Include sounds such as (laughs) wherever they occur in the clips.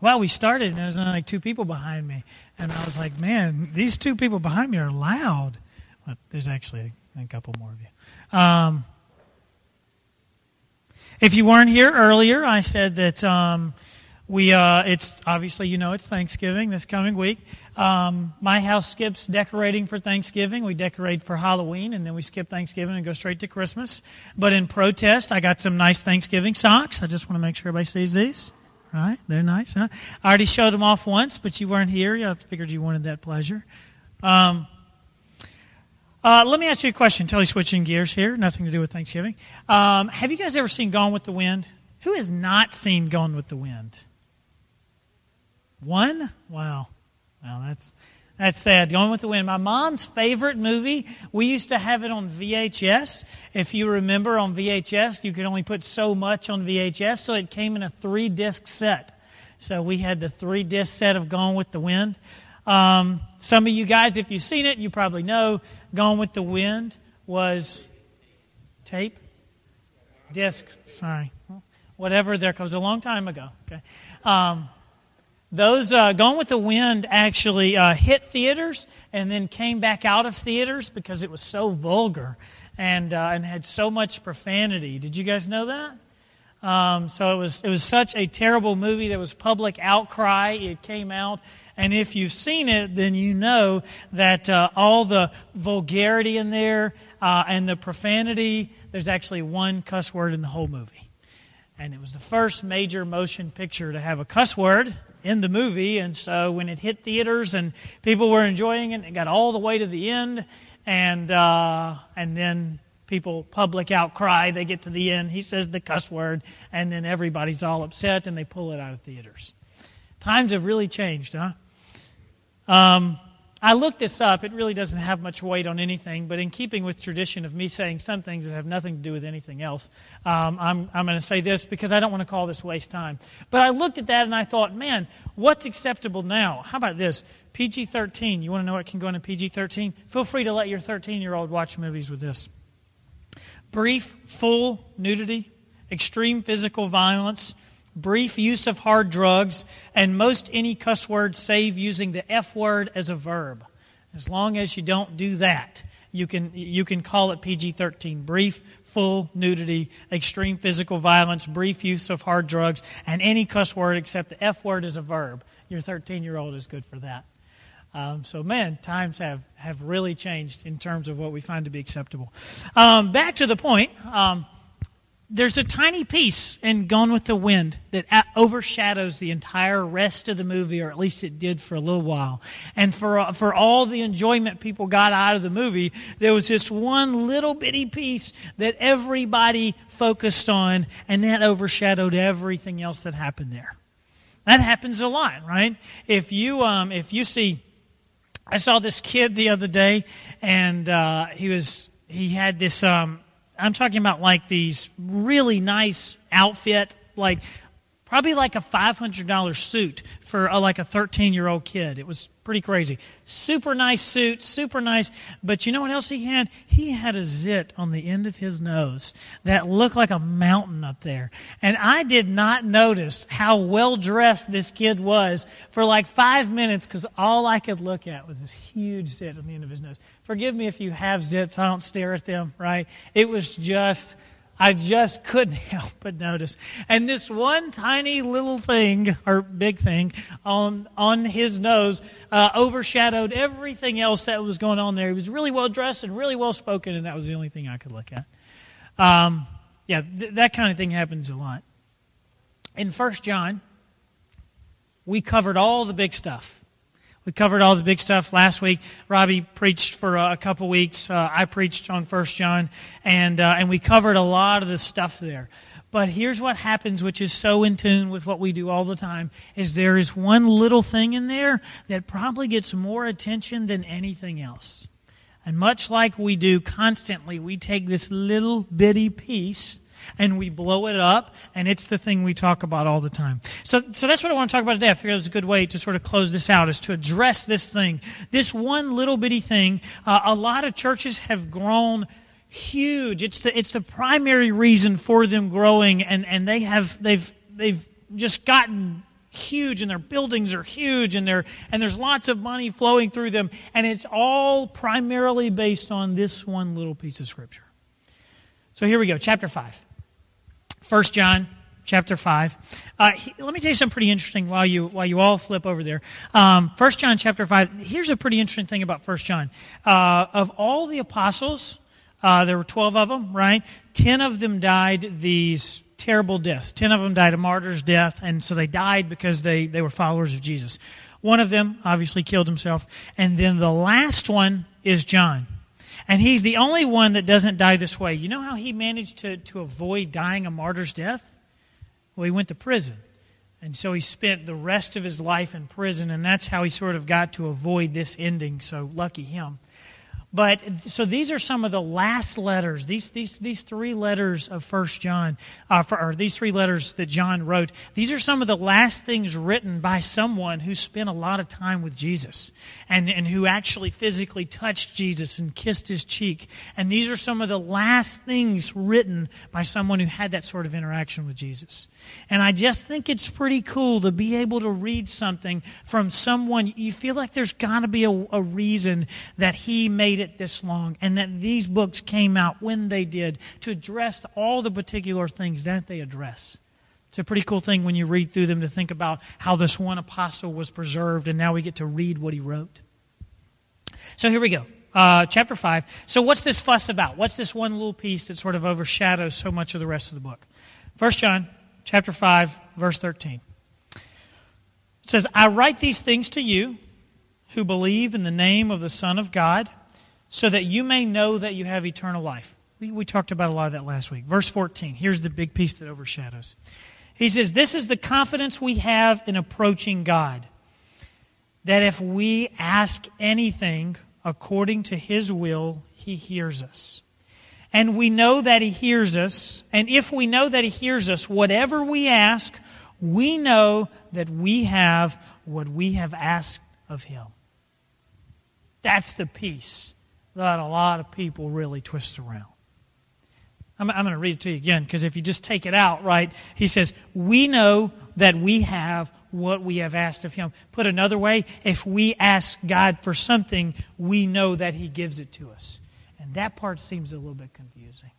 Well, we started, and there's only like two people behind me. And I was like, man, these two people behind me are loud. But there's actually a couple more of you. Um, if you weren't here earlier, I said that um, we uh, it's obviously you know it's Thanksgiving this coming week. Um, my house skips decorating for Thanksgiving. We decorate for Halloween, and then we skip Thanksgiving and go straight to Christmas. But in protest, I got some nice Thanksgiving socks. I just want to make sure everybody sees these. Right? They're nice, huh? I already showed them off once, but you weren't here. I figured you wanted that pleasure. Um, uh, let me ask you a question. Totally switching gears here. Nothing to do with Thanksgiving. Um, have you guys ever seen Gone with the Wind? Who has not seen Gone with the Wind? One? Wow. Wow, that's that's sad. Going with the Wind. My mom's favorite movie. We used to have it on VHS. If you remember, on VHS, you could only put so much on VHS, so it came in a three disc set. So we had the three disc set of Gone with the Wind. Um, some of you guys, if you've seen it, you probably know Gone with the Wind was tape, disc. Sorry, whatever. There comes a long time ago. Okay. Um, those uh, Gone with the Wind actually uh, hit theaters and then came back out of theaters because it was so vulgar and uh, and had so much profanity. Did you guys know that? Um, so it was it was such a terrible movie. There was public outcry. It came out, and if you've seen it, then you know that uh, all the vulgarity in there uh, and the profanity. There's actually one cuss word in the whole movie, and it was the first major motion picture to have a cuss word in the movie. And so when it hit theaters and people were enjoying it, it got all the way to the end. And, uh, and then people, public outcry, they get to the end. He says the cuss word, and then everybody's all upset and they pull it out of theaters. Times have really changed, huh? Um, I looked this up. It really doesn't have much weight on anything, but in keeping with tradition of me saying some things that have nothing to do with anything else, um, I'm, I'm going to say this because I don't want to call this waste time. But I looked at that and I thought, man, what's acceptable now? How about this? PG 13. You want to know what can go into PG 13? Feel free to let your 13 year old watch movies with this. Brief, full nudity, extreme physical violence, brief use of hard drugs, and most any cuss word save using the F word as a verb. As long as you don't do that, you can, you can call it PG 13. Brief, full nudity, extreme physical violence, brief use of hard drugs, and any cuss word except the F word as a verb. Your 13 year old is good for that. Um, so, man, times have, have really changed in terms of what we find to be acceptable. Um, back to the point. Um, there's a tiny piece in Gone with the Wind that overshadows the entire rest of the movie, or at least it did for a little while. And for, uh, for all the enjoyment people got out of the movie, there was just one little bitty piece that everybody focused on, and that overshadowed everything else that happened there. That happens a lot, right? If you, um, if you see, I saw this kid the other day, and uh, he was, he had this, um, I'm talking about like these really nice outfit, like probably like a $500 suit for a, like a 13 year old kid. It was pretty crazy. Super nice suit, super nice. But you know what else he had? He had a zit on the end of his nose that looked like a mountain up there. And I did not notice how well dressed this kid was for like five minutes because all I could look at was this huge zit on the end of his nose. Forgive me if you have zits. I don't stare at them, right? It was just I just couldn't (laughs) help but notice. And this one tiny little thing, or big thing, on, on his nose uh, overshadowed everything else that was going on there. He was really well dressed and really well spoken, and that was the only thing I could look at. Um, yeah, th- that kind of thing happens a lot. In First John, we covered all the big stuff. We covered all the big stuff last week. Robbie preached for a couple weeks. Uh, I preached on First John, and uh, and we covered a lot of the stuff there. But here's what happens, which is so in tune with what we do all the time: is there is one little thing in there that probably gets more attention than anything else. And much like we do constantly, we take this little bitty piece and we blow it up, and it's the thing we talk about all the time. So, so that's what I want to talk about today. I figured it was a good way to sort of close this out, is to address this thing. This one little bitty thing. Uh, a lot of churches have grown huge. It's the, it's the primary reason for them growing, and, and they have, they've, they've just gotten huge and their buildings are huge and, and there's lots of money flowing through them. And it's all primarily based on this one little piece of Scripture. So here we go, chapter 5. 1 John chapter 5. Uh, he, let me tell you something pretty interesting while you, while you all flip over there. Um, 1 John chapter 5. Here's a pretty interesting thing about 1 John. Uh, of all the apostles, uh, there were 12 of them, right? 10 of them died these terrible deaths. 10 of them died a martyr's death, and so they died because they, they were followers of Jesus. One of them obviously killed himself. And then the last one is John. And he's the only one that doesn't die this way. You know how he managed to, to avoid dying a martyr's death? Well, he went to prison. And so he spent the rest of his life in prison, and that's how he sort of got to avoid this ending. So lucky him. But so these are some of the last letters. These these these three letters of First John, uh, for, or these three letters that John wrote. These are some of the last things written by someone who spent a lot of time with Jesus, and and who actually physically touched Jesus and kissed his cheek. And these are some of the last things written by someone who had that sort of interaction with Jesus. And I just think it's pretty cool to be able to read something from someone you feel like there's got to be a, a reason that he made it it this long and that these books came out when they did to address all the particular things that they address. It's a pretty cool thing when you read through them to think about how this one apostle was preserved and now we get to read what he wrote. So here we go. Uh, chapter 5. So, what's this fuss about? What's this one little piece that sort of overshadows so much of the rest of the book? 1 John chapter 5, verse 13. It says, I write these things to you who believe in the name of the Son of God so that you may know that you have eternal life. We, we talked about a lot of that last week. Verse 14, here's the big piece that overshadows. He says, This is the confidence we have in approaching God, that if we ask anything according to His will, He hears us. And we know that He hears us, and if we know that He hears us, whatever we ask, we know that we have what we have asked of Him. That's the piece that a lot of people really twist around. I'm, I'm going to read it to you again because if you just take it out, right, he says, We know that we have what we have asked of him. Put another way, if we ask God for something, we know that he gives it to us. And that part seems a little bit confusing.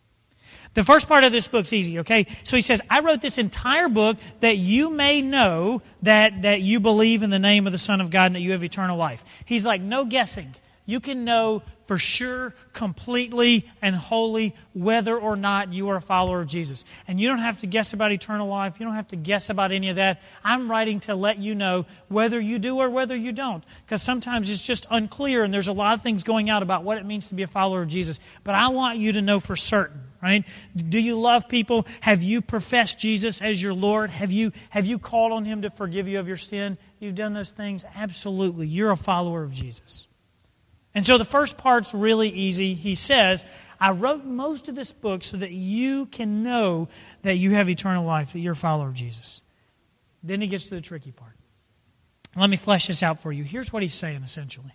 The first part of this book's easy, okay? So he says, I wrote this entire book that you may know that, that you believe in the name of the Son of God and that you have eternal life. He's like, no guessing. You can know for sure, completely, and wholly whether or not you are a follower of Jesus. And you don't have to guess about eternal life. You don't have to guess about any of that. I'm writing to let you know whether you do or whether you don't. Because sometimes it's just unclear, and there's a lot of things going out about what it means to be a follower of Jesus. But I want you to know for certain right do you love people have you professed jesus as your lord have you have you called on him to forgive you of your sin you've done those things absolutely you're a follower of jesus and so the first part's really easy. He says, I wrote most of this book so that you can know that you have eternal life, that you're a follower of Jesus. Then he gets to the tricky part. Let me flesh this out for you. Here's what he's saying essentially.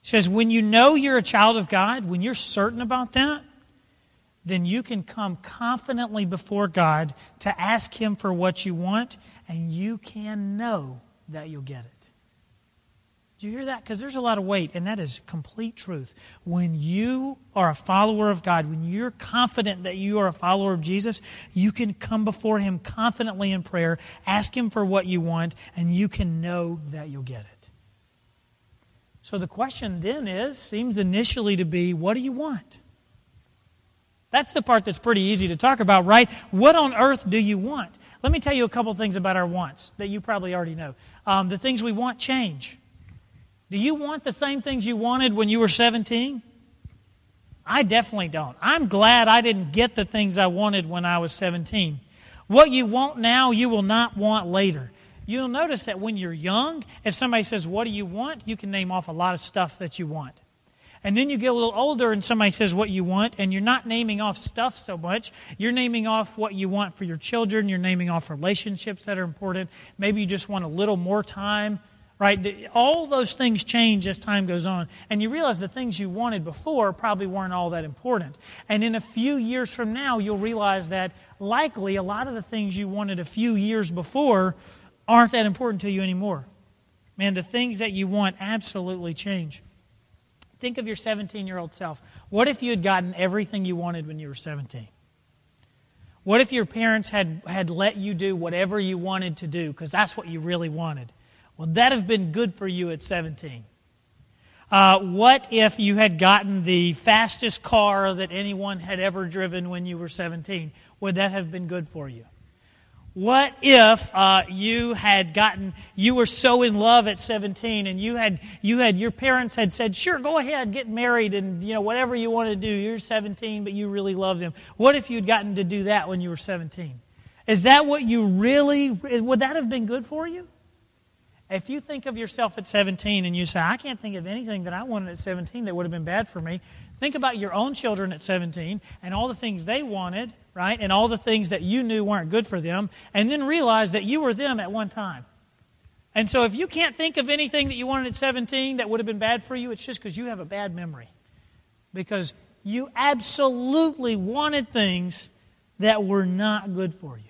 He says, When you know you're a child of God, when you're certain about that, then you can come confidently before God to ask Him for what you want, and you can know that you'll get it. Do you hear that? Because there's a lot of weight, and that is complete truth. When you are a follower of God, when you're confident that you are a follower of Jesus, you can come before Him confidently in prayer, ask Him for what you want, and you can know that you'll get it. So the question then is seems initially to be what do you want? That's the part that's pretty easy to talk about, right? What on earth do you want? Let me tell you a couple things about our wants that you probably already know. Um, the things we want change. Do you want the same things you wanted when you were 17? I definitely don't. I'm glad I didn't get the things I wanted when I was 17. What you want now, you will not want later. You'll notice that when you're young, if somebody says, What do you want? you can name off a lot of stuff that you want. And then you get a little older and somebody says what you want, and you're not naming off stuff so much. You're naming off what you want for your children. You're naming off relationships that are important. Maybe you just want a little more time right? All those things change as time goes on. And you realize the things you wanted before probably weren't all that important. And in a few years from now, you'll realize that likely a lot of the things you wanted a few years before aren't that important to you anymore. Man, the things that you want absolutely change. Think of your 17 year old self. What if you had gotten everything you wanted when you were 17? What if your parents had, had let you do whatever you wanted to do because that's what you really wanted? Would that have been good for you at 17? Uh, what if you had gotten the fastest car that anyone had ever driven when you were 17? Would that have been good for you? What if uh, you had gotten, you were so in love at 17 and you had, you had, your parents had said, sure, go ahead, get married and, you know, whatever you want to do. You're 17, but you really love them. What if you'd gotten to do that when you were 17? Is that what you really, would that have been good for you? If you think of yourself at 17 and you say, I can't think of anything that I wanted at 17 that would have been bad for me, think about your own children at 17 and all the things they wanted, right? And all the things that you knew weren't good for them, and then realize that you were them at one time. And so if you can't think of anything that you wanted at 17 that would have been bad for you, it's just because you have a bad memory. Because you absolutely wanted things that were not good for you.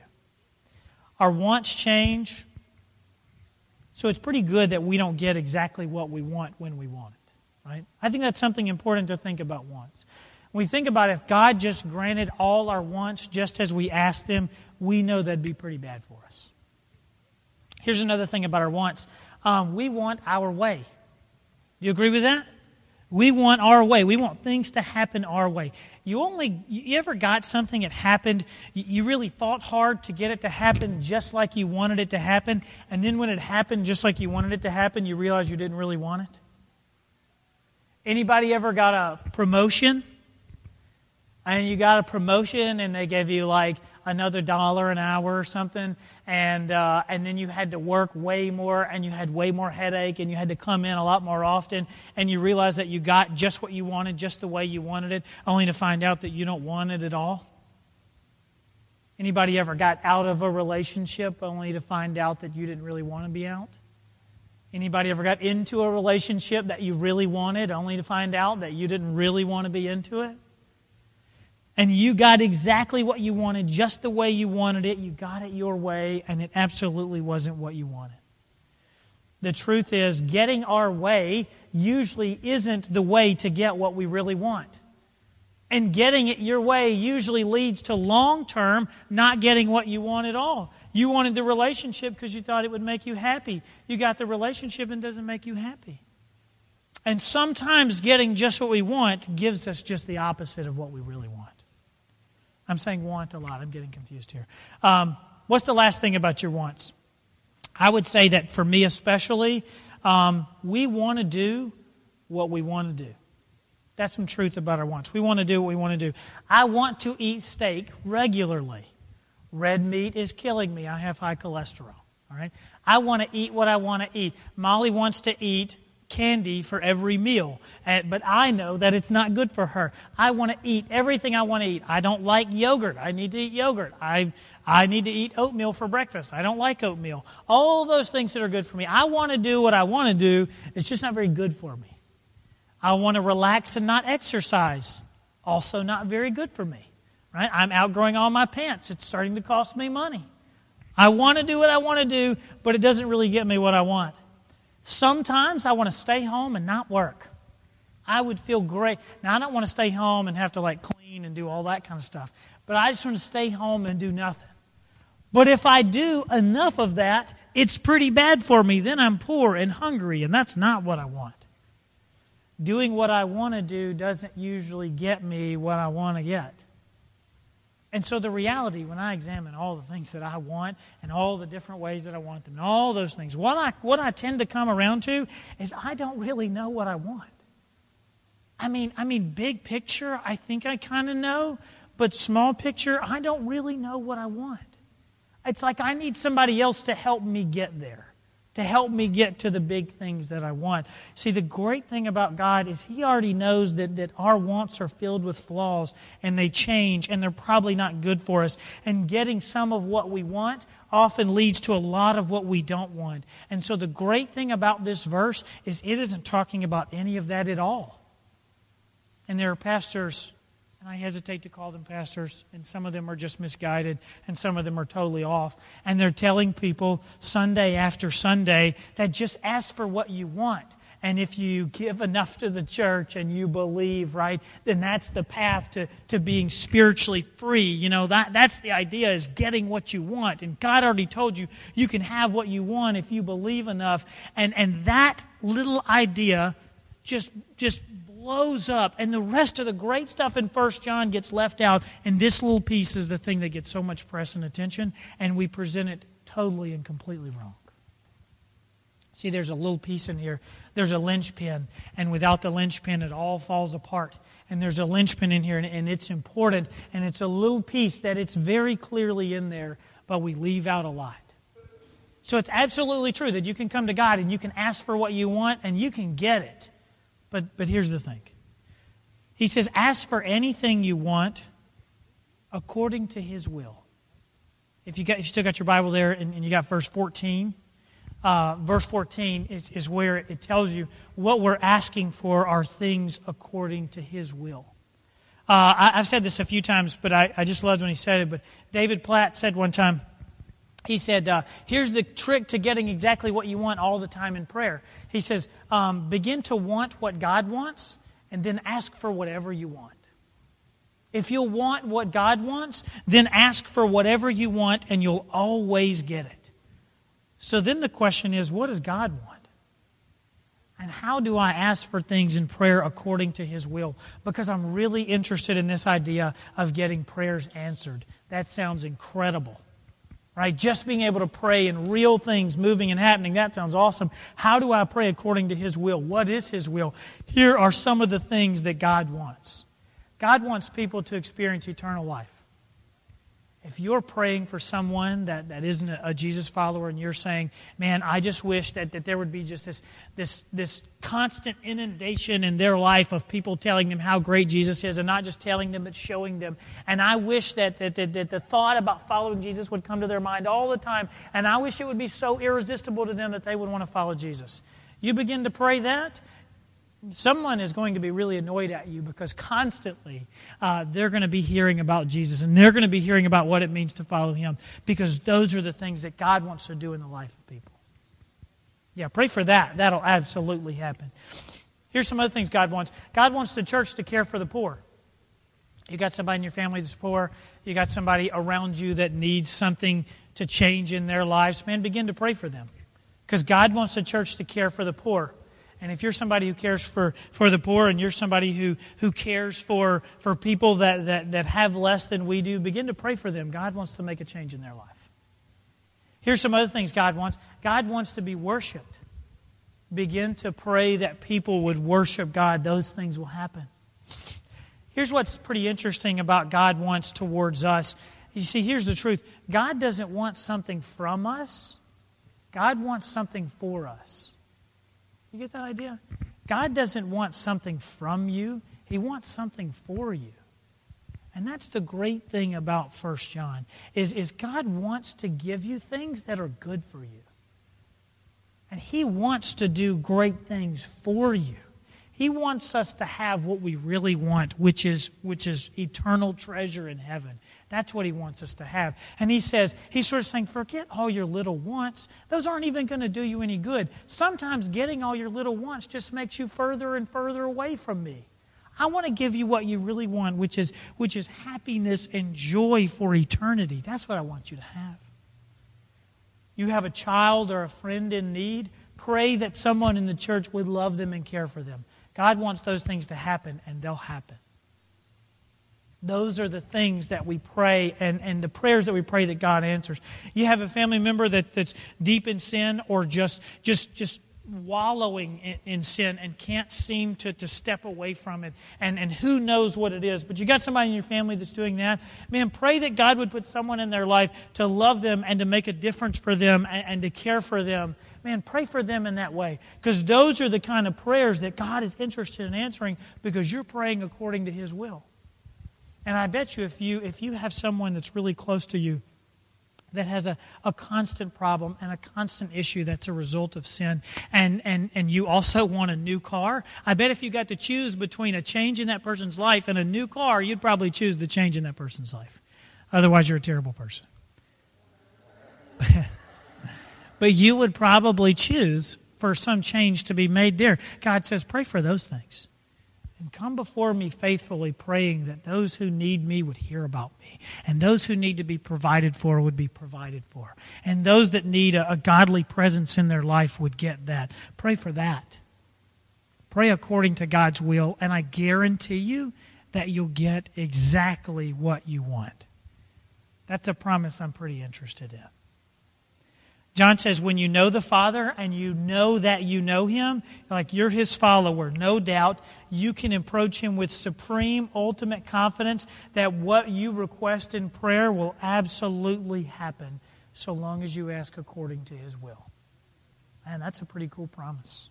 Our wants change, so it's pretty good that we don't get exactly what we want when we want it, right? I think that's something important to think about once. When we think about if God just granted all our wants just as we asked them, we know that'd be pretty bad for us. Here's another thing about our wants um, we want our way. Do you agree with that? We want our way. We want things to happen our way. You only, you ever got something that happened, you really fought hard to get it to happen just like you wanted it to happen, and then when it happened just like you wanted it to happen, you realize you didn't really want it? Anybody ever got a promotion? And you got a promotion and they gave you like another dollar an hour or something, and uh, and then you had to work way more, and you had way more headache, and you had to come in a lot more often, and you realized that you got just what you wanted, just the way you wanted it, only to find out that you don't want it at all. Anybody ever got out of a relationship only to find out that you didn't really want to be out? Anybody ever got into a relationship that you really wanted only to find out that you didn't really want to be into it? And you got exactly what you wanted, just the way you wanted it. You got it your way, and it absolutely wasn't what you wanted. The truth is, getting our way usually isn't the way to get what we really want. And getting it your way usually leads to long term not getting what you want at all. You wanted the relationship because you thought it would make you happy. You got the relationship and it doesn't make you happy. And sometimes getting just what we want gives us just the opposite of what we really want. I'm saying want a lot. I'm getting confused here. Um, what's the last thing about your wants? I would say that for me especially, um, we want to do what we want to do. That's some truth about our wants. We want to do what we want to do. I want to eat steak regularly. Red meat is killing me. I have high cholesterol. All right. I want to eat what I want to eat. Molly wants to eat candy for every meal. but I know that it's not good for her. I want to eat everything I want to eat. I don't like yogurt. I need to eat yogurt. I, I need to eat oatmeal for breakfast. I don't like oatmeal. All those things that are good for me. I want to do what I want to do. It's just not very good for me. I want to relax and not exercise. Also, not very good for me. Right? I'm outgrowing all my pants. It's starting to cost me money. I want to do what I want to do, but it doesn't really get me what I want. Sometimes I want to stay home and not work. I would feel great. Now, I don't want to stay home and have to like clean and do all that kind of stuff, but I just want to stay home and do nothing. But if I do enough of that, it's pretty bad for me. Then I'm poor and hungry, and that's not what I want. Doing what I want to do doesn't usually get me what I want to get. And so the reality, when I examine all the things that I want and all the different ways that I want them, and all those things, what I, what I tend to come around to is I don't really know what I want. I mean, I mean, big picture, I think I kind of know, but small picture, I don't really know what I want. It's like I need somebody else to help me get there to help me get to the big things that I want. See, the great thing about God is He already knows that, that our wants are filled with flaws and they change and they're probably not good for us. And getting some of what we want often leads to a lot of what we don't want. And so the great thing about this verse is it isn't talking about any of that at all. And there are pastors and I hesitate to call them pastors, and some of them are just misguided, and some of them are totally off. And they're telling people Sunday after Sunday that just ask for what you want. And if you give enough to the church and you believe, right, then that's the path to, to being spiritually free. You know, that, that's the idea is getting what you want. And God already told you you can have what you want if you believe enough. And, and that little idea just, just blows up, and the rest of the great stuff in First John gets left out, and this little piece is the thing that gets so much press and attention, and we present it totally and completely wrong. See, there's a little piece in here. There's a linchpin, and without the linchpin, it all falls apart. And there's a linchpin in here, and, and it's important, and it's a little piece that it's very clearly in there, but we leave out a lot. So it's absolutely true that you can come to God and you can ask for what you want and you can get it. But, but here's the thing He says, Ask for anything you want according to His will. If you, got, you still got your Bible there and, and you got verse 14, uh, verse 14 is, is where it tells you what we're asking for are things according to His will. Uh, I, have said this a few times, but I, I, just loved when he said it. But David Platt said one time, he said, uh, Here's the trick to getting exactly what you want all the time in prayer. He says, um, Begin to want what God wants and then ask for whatever you want. If you'll want what God wants, then ask for whatever you want and you'll always get it. So then the question is, what does God want? And how do I ask for things in prayer according to His will? Because I'm really interested in this idea of getting prayers answered. That sounds incredible. Right? Just being able to pray in real things moving and happening, that sounds awesome. How do I pray according to His will? What is His will? Here are some of the things that God wants. God wants people to experience eternal life. If you're praying for someone that, that isn't a, Jesus follower and you're saying, man, I just wish that, that there would be just this, this, this constant inundation in their life of people telling them how great Jesus is and not just telling them but showing them. And I wish that, that, that, that the thought about following Jesus would come to their mind all the time. And I wish it would be so irresistible to them that they would want to follow Jesus. You begin to pray that, someone is going to be really annoyed at you because constantly uh, they're going to be hearing about Jesus and they're going to be hearing about what it means to follow Him because those are the things that God wants to do in the life of people. Yeah, pray for that. That'll absolutely happen. Here's some other things God wants God wants the church to care for the poor. You got somebody in your family that's poor, you got somebody around you that needs something to change in their lives, man, begin to pray for them. Because God wants the church to care for the poor. And if you're somebody who cares for, for the poor and you're somebody who, who cares for, for people that, that, that have less than we do, begin to pray for them. God wants to make a change in their life. Here's some other things God wants God wants to be worshiped. Begin to pray that people would worship God. Those things will happen. Here's what's pretty interesting about God wants towards us. You see, here's the truth God doesn't want something from us, God wants something for us. You get that idea? God doesn't want something from you, He wants something for you. And that's the great thing about First John is, is God wants to give you things that are good for you. And He wants to do great things for you. He wants us to have what we really want, which is, which is eternal treasure in heaven. That's what he wants us to have. And he says, he's sort of saying, forget all your little wants. Those aren't even going to do you any good. Sometimes getting all your little wants just makes you further and further away from me. I want to give you what you really want, which is, which is happiness and joy for eternity. That's what I want you to have. You have a child or a friend in need, pray that someone in the church would love them and care for them. God wants those things to happen, and they'll happen. Those are the things that we pray and, and the prayers that we pray that God answers. You have a family member that, that's deep in sin or just, just, just wallowing in, in, sin and can't seem to, to step away from it. And, and who knows what it is. But you got somebody in your family that's doing that. Man, pray that God would put someone in their life to love them and to make a difference for them and, and to care for them. Man, pray for them in that way. Because those are the kind of prayers that God is interested in answering because you're praying according to His will. And I bet you if you if you have someone that's really close to you that has a, a constant problem and a constant issue that's a result of sin, and, and, and you also want a new car, I bet if you got to choose between a change in that person's life and a new car, you'd probably choose the change in that person's life. Otherwise, you're a terrible person. (laughs) but you would probably choose for some change to be made there. God says, pray for those things and come before me faithfully, praying that those who need me would hear about me, and those who need to be provided for would be provided for, and those that need a, a godly presence in their life would get that. Pray for that. Pray according to God's will, and I guarantee you that you'll get exactly what you want. That's a promise I'm pretty interested in. John says, when you know the Father and you know that you know Him, like you're His follower, no doubt, you can approach Him with supreme, ultimate confidence that what you request in prayer will absolutely happen so long as you ask according to His will. And that's a pretty cool promise.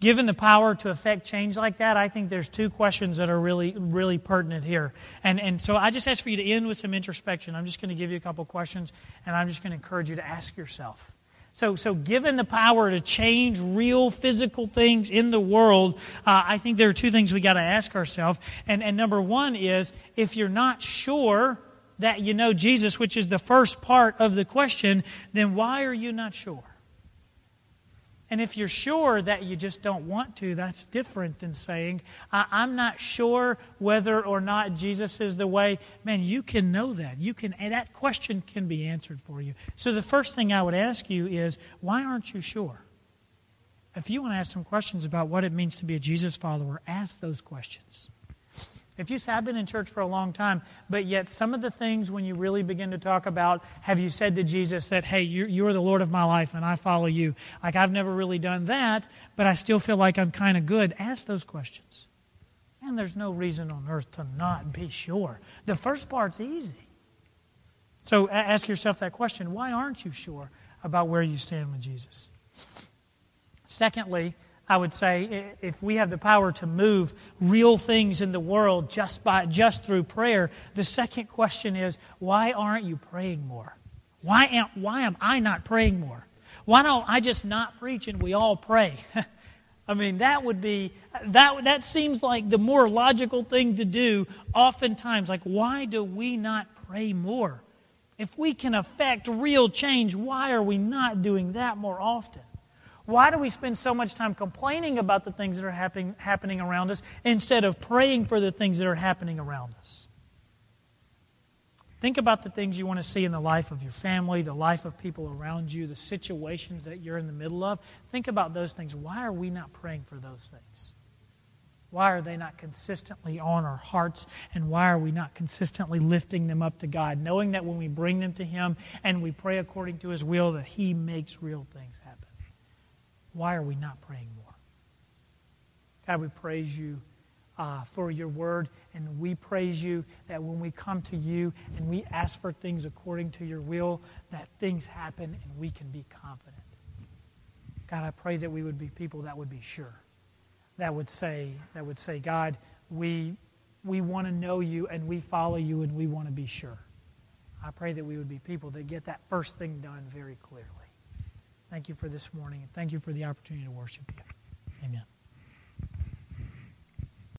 Given the power to affect change like that, I think there's two questions that are really, really pertinent here. And, and so I just ask for you to end with some introspection. I'm just going to give you a couple questions, and I'm just going to encourage you to ask yourself. So, so given the power to change real physical things in the world, uh, I think there are two things we got to ask ourselves. And, and number one is if you're not sure that you know Jesus, which is the first part of the question, then why are you not sure? And if you're sure that you just don't want to, that's different than saying, I'm not sure whether or not Jesus is the way. Man, you can know that. You can, that question can be answered for you. So the first thing I would ask you is, why aren't you sure? If you want to ask some questions about what it means to be a Jesus follower, ask those questions. If you say, I've been in church for a long time, but yet some of the things when you really begin to talk about, have you said to Jesus that, hey, you're, you're the Lord of my life and I follow you? Like, I've never really done that, but I still feel like I'm kind of good. Ask those questions. And there's no reason on earth to not be sure. The first part's easy. So ask yourself that question why aren't you sure about where you stand with Jesus? Secondly, I would say if we have the power to move real things in the world just by just through prayer, the second question is why aren't you praying more? Why am, why am I not praying more? Why don't I just not preach and we all pray? (laughs) I mean, that would be that that seems like the more logical thing to do oftentimes. Like, why do we not pray more? If we can affect real change, why are we not doing that more often? Why do we spend so much time complaining about the things that are happening, happening around us instead of praying for the things that are happening around us? Think about the things you want to see in the life of your family, the life of people around you, the situations that you're in the middle of. Think about those things. Why are we not praying for those things? Why are they not consistently on our hearts? And why are we not consistently lifting them up to God, knowing that when we bring them to Him and we pray according to His will, that He makes real things? Why are we not praying more? God, we praise you uh, for your word, and we praise you that when we come to you and we ask for things according to your will, that things happen and we can be confident. God, I pray that we would be people that would be sure, that would say, that would say, God, we, we want to know you and we follow you and we want to be sure. I pray that we would be people that get that first thing done very clearly. Thank you for this morning, and thank you for the opportunity to worship you. Amen.